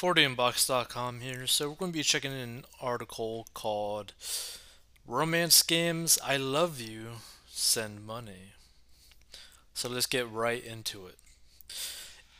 40inbox.com here. So we're going to be checking an article called Romance Scams I Love You, Send Money. So let's get right into it.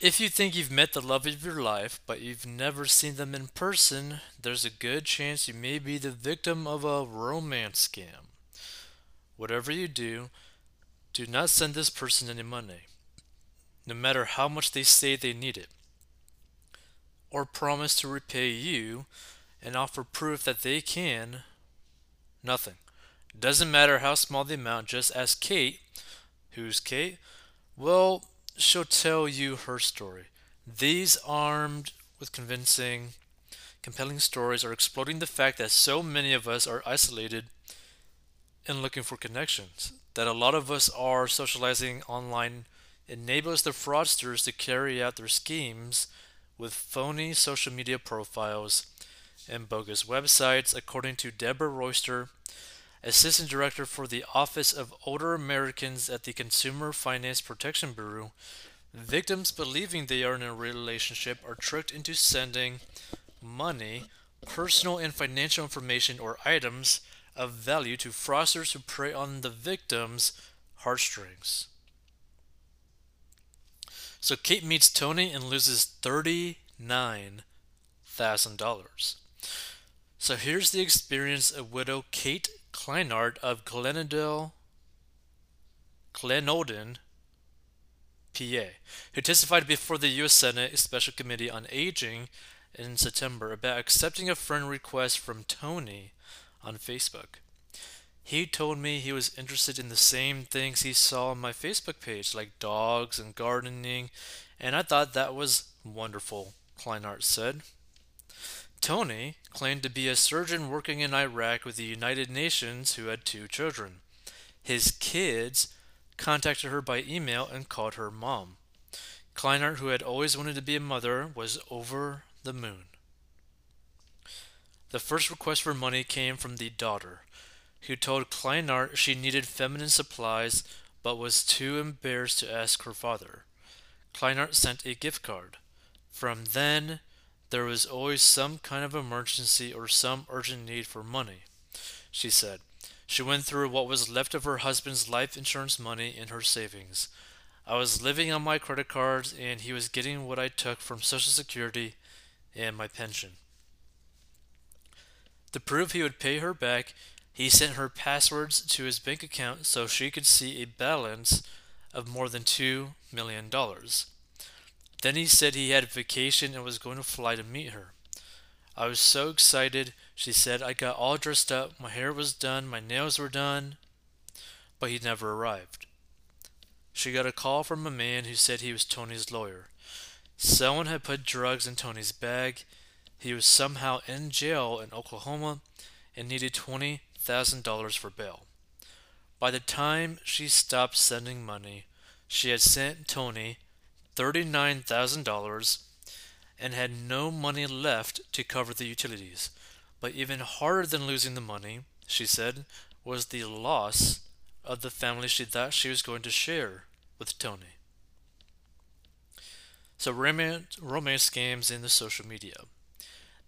If you think you've met the love of your life, but you've never seen them in person, there's a good chance you may be the victim of a romance scam. Whatever you do, do not send this person any money, no matter how much they say they need it or promise to repay you and offer proof that they can, nothing. Doesn't matter how small the amount, just ask Kate. Who's Kate? Well, she'll tell you her story. These armed with convincing, compelling stories are exploiting the fact that so many of us are isolated and looking for connections. That a lot of us are socializing online enables the fraudsters to carry out their schemes with phony social media profiles and bogus websites, according to Deborah Royster, Assistant Director for the Office of Older Americans at the Consumer Finance Protection Bureau. Victims believing they are in a relationship are tricked into sending money, personal and financial information, or items of value to fraudsters who prey on the victim's heartstrings. So Kate meets Tony and loses $39,000. So here's the experience of widow Kate Kleinert of Glenadale, PA, who testified before the U.S. Senate Special Committee on Aging in September about accepting a friend request from Tony on Facebook. He told me he was interested in the same things he saw on my Facebook page, like dogs and gardening, and I thought that was wonderful, Kleinert said. Tony claimed to be a surgeon working in Iraq with the United Nations who had two children. His kids contacted her by email and called her mom. Kleinert, who had always wanted to be a mother, was over the moon. The first request for money came from the daughter who told Kleinert she needed feminine supplies but was too embarrassed to ask her father. Kleinert sent a gift card. From then, there was always some kind of emergency or some urgent need for money, she said. She went through what was left of her husband's life insurance money in her savings. I was living on my credit cards, and he was getting what I took from Social Security and my pension. To prove he would pay her back, he sent her passwords to his bank account so she could see a balance of more than $2 million. Then he said he had a vacation and was going to fly to meet her. I was so excited, she said. I got all dressed up, my hair was done, my nails were done, but he never arrived. She got a call from a man who said he was Tony's lawyer. Someone had put drugs in Tony's bag. He was somehow in jail in Oklahoma and needed twenty $1,000 for bail. By the time she stopped sending money, she had sent Tony $39,000 and had no money left to cover the utilities. But even harder than losing the money, she said, was the loss of the family she thought she was going to share with Tony. So, romance, romance scams in the social media.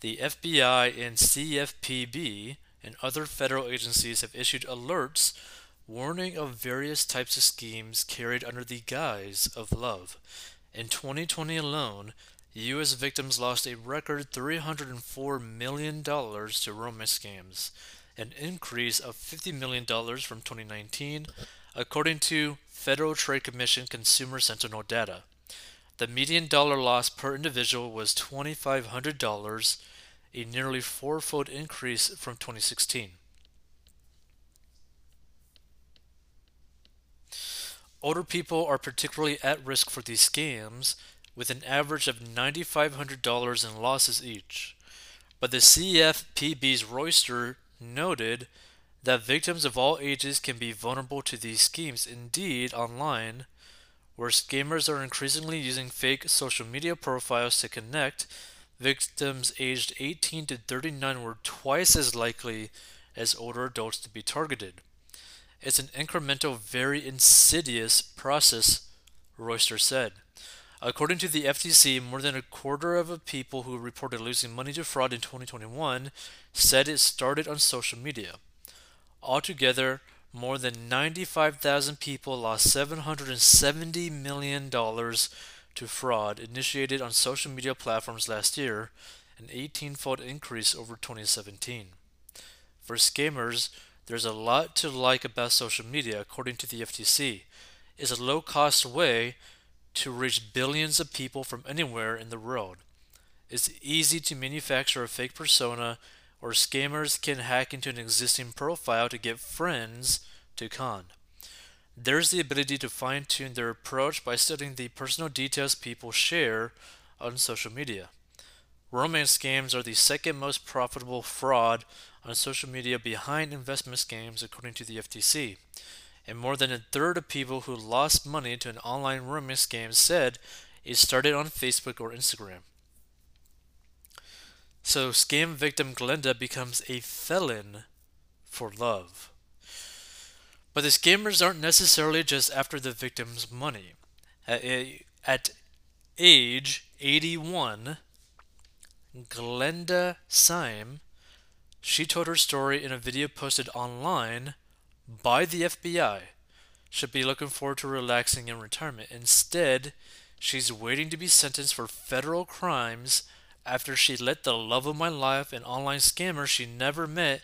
The FBI and CFPB and other federal agencies have issued alerts warning of various types of schemes carried under the guise of love. In 2020 alone, U.S. victims lost a record $304 million to romance scams, an increase of $50 million from 2019, according to Federal Trade Commission Consumer Sentinel data. The median dollar loss per individual was $2,500 a nearly fourfold increase from 2016. Older people are particularly at risk for these scams, with an average of $9,500 in losses each. But the CFPB's Royster noted that victims of all ages can be vulnerable to these schemes. Indeed, online, where scammers are increasingly using fake social media profiles to connect victims aged 18 to 39 were twice as likely as older adults to be targeted. It's an incremental, very insidious process, Royster said. According to the FTC, more than a quarter of the people who reported losing money to fraud in 2021 said it started on social media. Altogether, more than 95,000 people lost $770 million to fraud initiated on social media platforms last year, an 18 fold increase over 2017. For scammers, there's a lot to like about social media, according to the FTC. It's a low cost way to reach billions of people from anywhere in the world. It's easy to manufacture a fake persona, or scammers can hack into an existing profile to get friends to con. There's the ability to fine tune their approach by studying the personal details people share on social media. Romance scams are the second most profitable fraud on social media behind investment scams, according to the FTC and more than a third of people who lost money to an online romance scam said it started on Facebook or Instagram. So, scam victim Glenda becomes a felon for love. But the scammers aren't necessarily just after the victim's money. At, at age 81, Glenda Syme, she told her story in a video posted online by the FBI should be looking forward to relaxing in retirement. Instead, she's waiting to be sentenced for federal crimes after she let the love of my life, an online scammer she never met,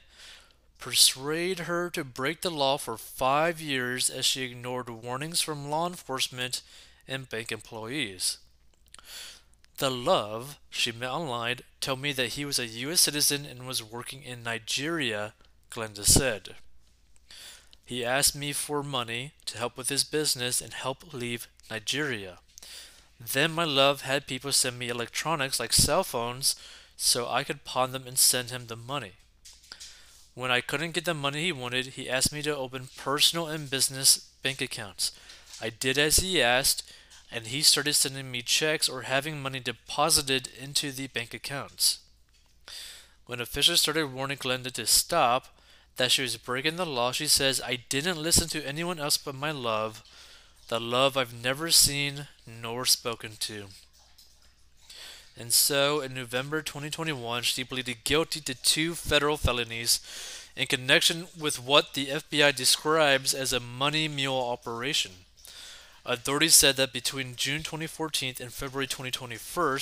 persuade her to break the law for five years as she ignored warnings from law enforcement and bank employees. The love she met online told me that he was a U.S. citizen and was working in Nigeria, Glenda said. He asked me for money to help with his business and help leave Nigeria. Then my love had people send me electronics like cell phones so I could pawn them and send him the money. When I couldn't get the money he wanted, he asked me to open personal and business bank accounts. I did as he asked, and he started sending me checks or having money deposited into the bank accounts. When officials started warning Glenda to stop, that she was breaking the law. She says, I didn't listen to anyone else but my love, the love I've never seen nor spoken to. And so, in November 2021, she pleaded guilty to two federal felonies in connection with what the FBI describes as a money mule operation. Authorities said that between June 2014 and February 2021,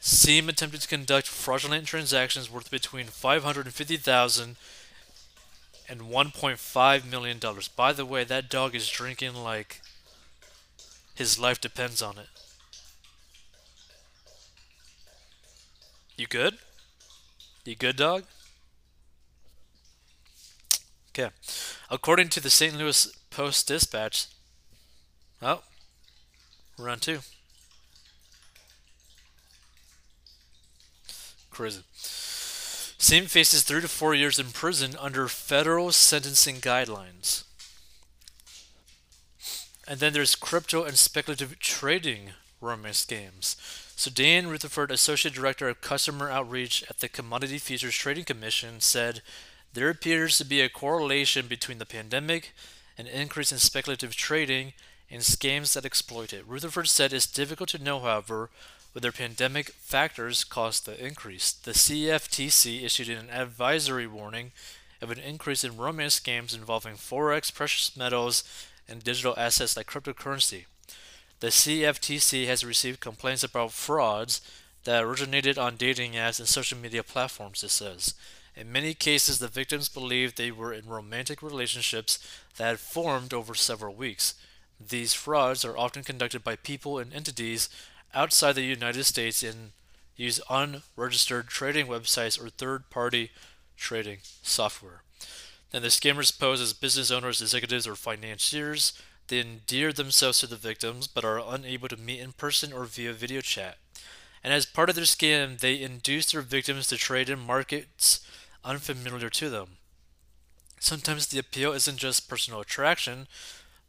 Syme attempted to conduct fraudulent transactions worth between 550,000 and $1.5 million. By the way, that dog is drinking like his life depends on it. You good? You good, dog? Okay. According to the St. Louis Post Dispatch, oh, round two. Crazy. Syme faces three to four years in prison under federal sentencing guidelines. And then there's crypto and speculative trading romance games. So Dan Rutherford, Associate Director of Customer Outreach at the Commodity Futures Trading Commission, said there appears to be a correlation between the pandemic, an increase in speculative trading, and scams that exploit it. Rutherford said it's difficult to know, however, whether pandemic factors caused the increase. The CFTC issued an advisory warning of an increase in romance scams involving forex, precious metals, and digital assets like cryptocurrency. The CFTC has received complaints about frauds that originated on dating apps and social media platforms, it says. In many cases, the victims believed they were in romantic relationships that had formed over several weeks. These frauds are often conducted by people and entities outside the United States and use unregistered trading websites or third party trading software. Then the scammers pose as business owners, executives, or financiers. They endear themselves to the victims but are unable to meet in person or via video chat. And as part of their scam, they induce their victims to trade in markets unfamiliar to them. Sometimes the appeal isn't just personal attraction,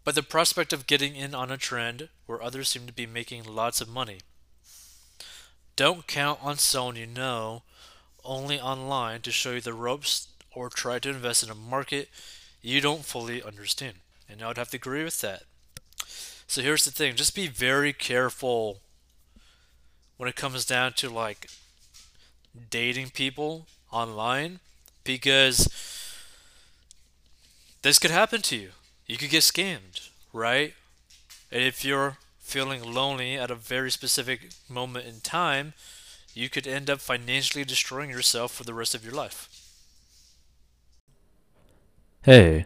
but the prospect of getting in on a trend where others seem to be making lots of money. Don't count on someone you know only online to show you the ropes or try to invest in a market you don't fully understand. And I would have to agree with that. So here's the thing just be very careful when it comes down to like dating people online because this could happen to you. You could get scammed, right? And if you're feeling lonely at a very specific moment in time, you could end up financially destroying yourself for the rest of your life. Hey,